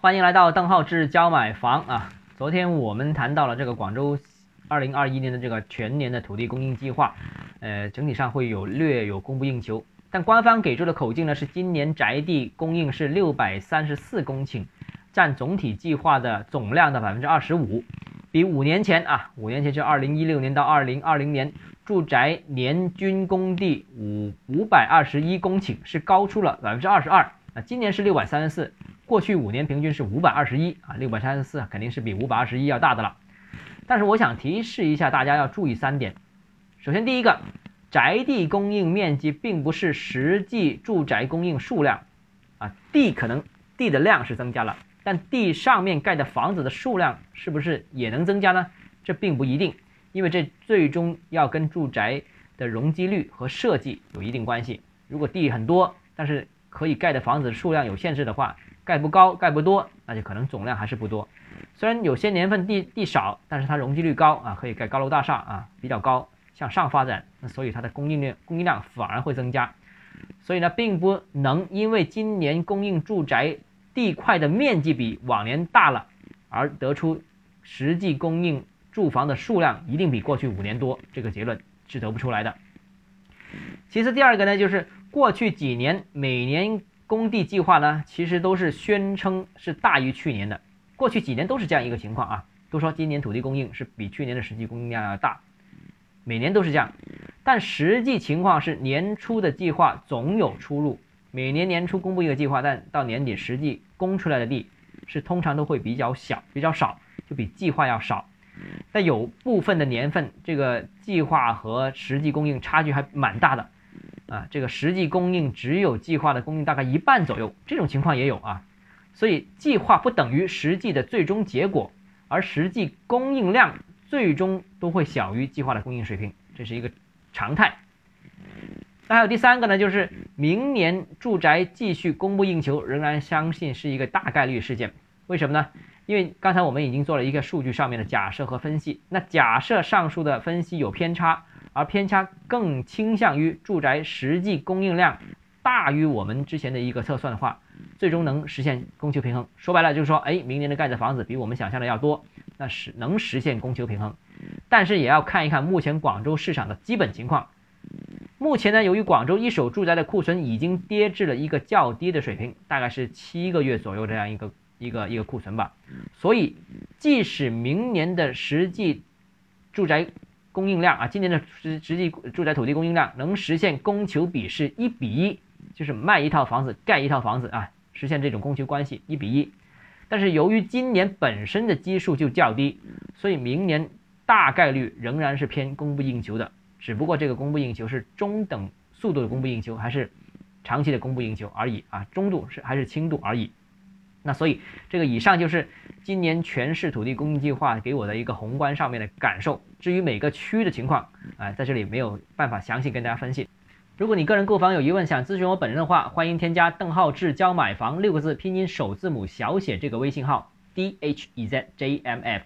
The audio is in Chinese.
欢迎来到邓浩志教买房啊！昨天我们谈到了这个广州二零二一年的这个全年的土地供应计划，呃，整体上会有略有供不应求，但官方给出的口径呢是今年宅地供应是六百三十四公顷，占总体计划的总量的百分之二十五，比五年前啊，五年前就二零一六年到二零二零年住宅年均供地五五百二十一公顷是高出了百分之二十二啊，今年是六百三十四。过去五年平均是五百二十一啊，六百三十四肯定是比五百二十一要大的了。但是我想提示一下大家要注意三点。首先，第一个，宅地供应面积并不是实际住宅供应数量啊，地可能地的量是增加了，但地上面盖的房子的数量是不是也能增加呢？这并不一定，因为这最终要跟住宅的容积率和设计有一定关系。如果地很多，但是可以盖的房子数量有限制的话，盖不高，盖不多，那就可能总量还是不多。虽然有些年份地地少，但是它容积率高啊，可以盖高楼大厦啊，比较高，向上发展，那所以它的供应量供应量反而会增加。所以呢，并不能因为今年供应住宅地块的面积比往年大了，而得出实际供应住房的数量一定比过去五年多，这个结论是得不出来的。其次，第二个呢，就是过去几年每年。工地计划呢，其实都是宣称是大于去年的，过去几年都是这样一个情况啊，都说今年土地供应是比去年的实际供应量要大，每年都是这样，但实际情况是年初的计划总有出入，每年年初公布一个计划，但到年底实际供出来的地是通常都会比较小，比较少，就比计划要少，但有部分的年份，这个计划和实际供应差距还蛮大的。啊，这个实际供应只有计划的供应大概一半左右，这种情况也有啊，所以计划不等于实际的最终结果，而实际供应量最终都会小于计划的供应水平，这是一个常态。那还有第三个呢，就是明年住宅继续供不应求，仍然相信是一个大概率事件。为什么呢？因为刚才我们已经做了一个数据上面的假设和分析，那假设上述的分析有偏差。而偏差更倾向于住宅实际供应量大于我们之前的一个测算的话，最终能实现供求平衡。说白了就是说，哎，明年的盖的房子比我们想象的要多，那是能实现供求平衡。但是也要看一看目前广州市场的基本情况。目前呢，由于广州一手住宅的库存已经跌至了一个较低的水平，大概是七个月左右这样一个一个一个库存吧，所以即使明年的实际住宅供应量啊，今年的实实际住宅土地供应量能实现供求比是一比一，就是卖一套房子盖一套房子啊，实现这种供求关系一比一。但是由于今年本身的基数就较低，所以明年大概率仍然是偏供不应求的，只不过这个供不应求是中等速度的供不应求，还是长期的供不应求而已啊，中度是还是轻度而已。那所以这个以上就是今年全市土地供应计划给我的一个宏观上面的感受。至于每个区的情况，啊，在这里没有办法详细跟大家分析。如果你个人购房有疑问，想咨询我本人的话，欢迎添加邓浩志教买房六个字拼音首字母小写这个微信号 d h e z j m f。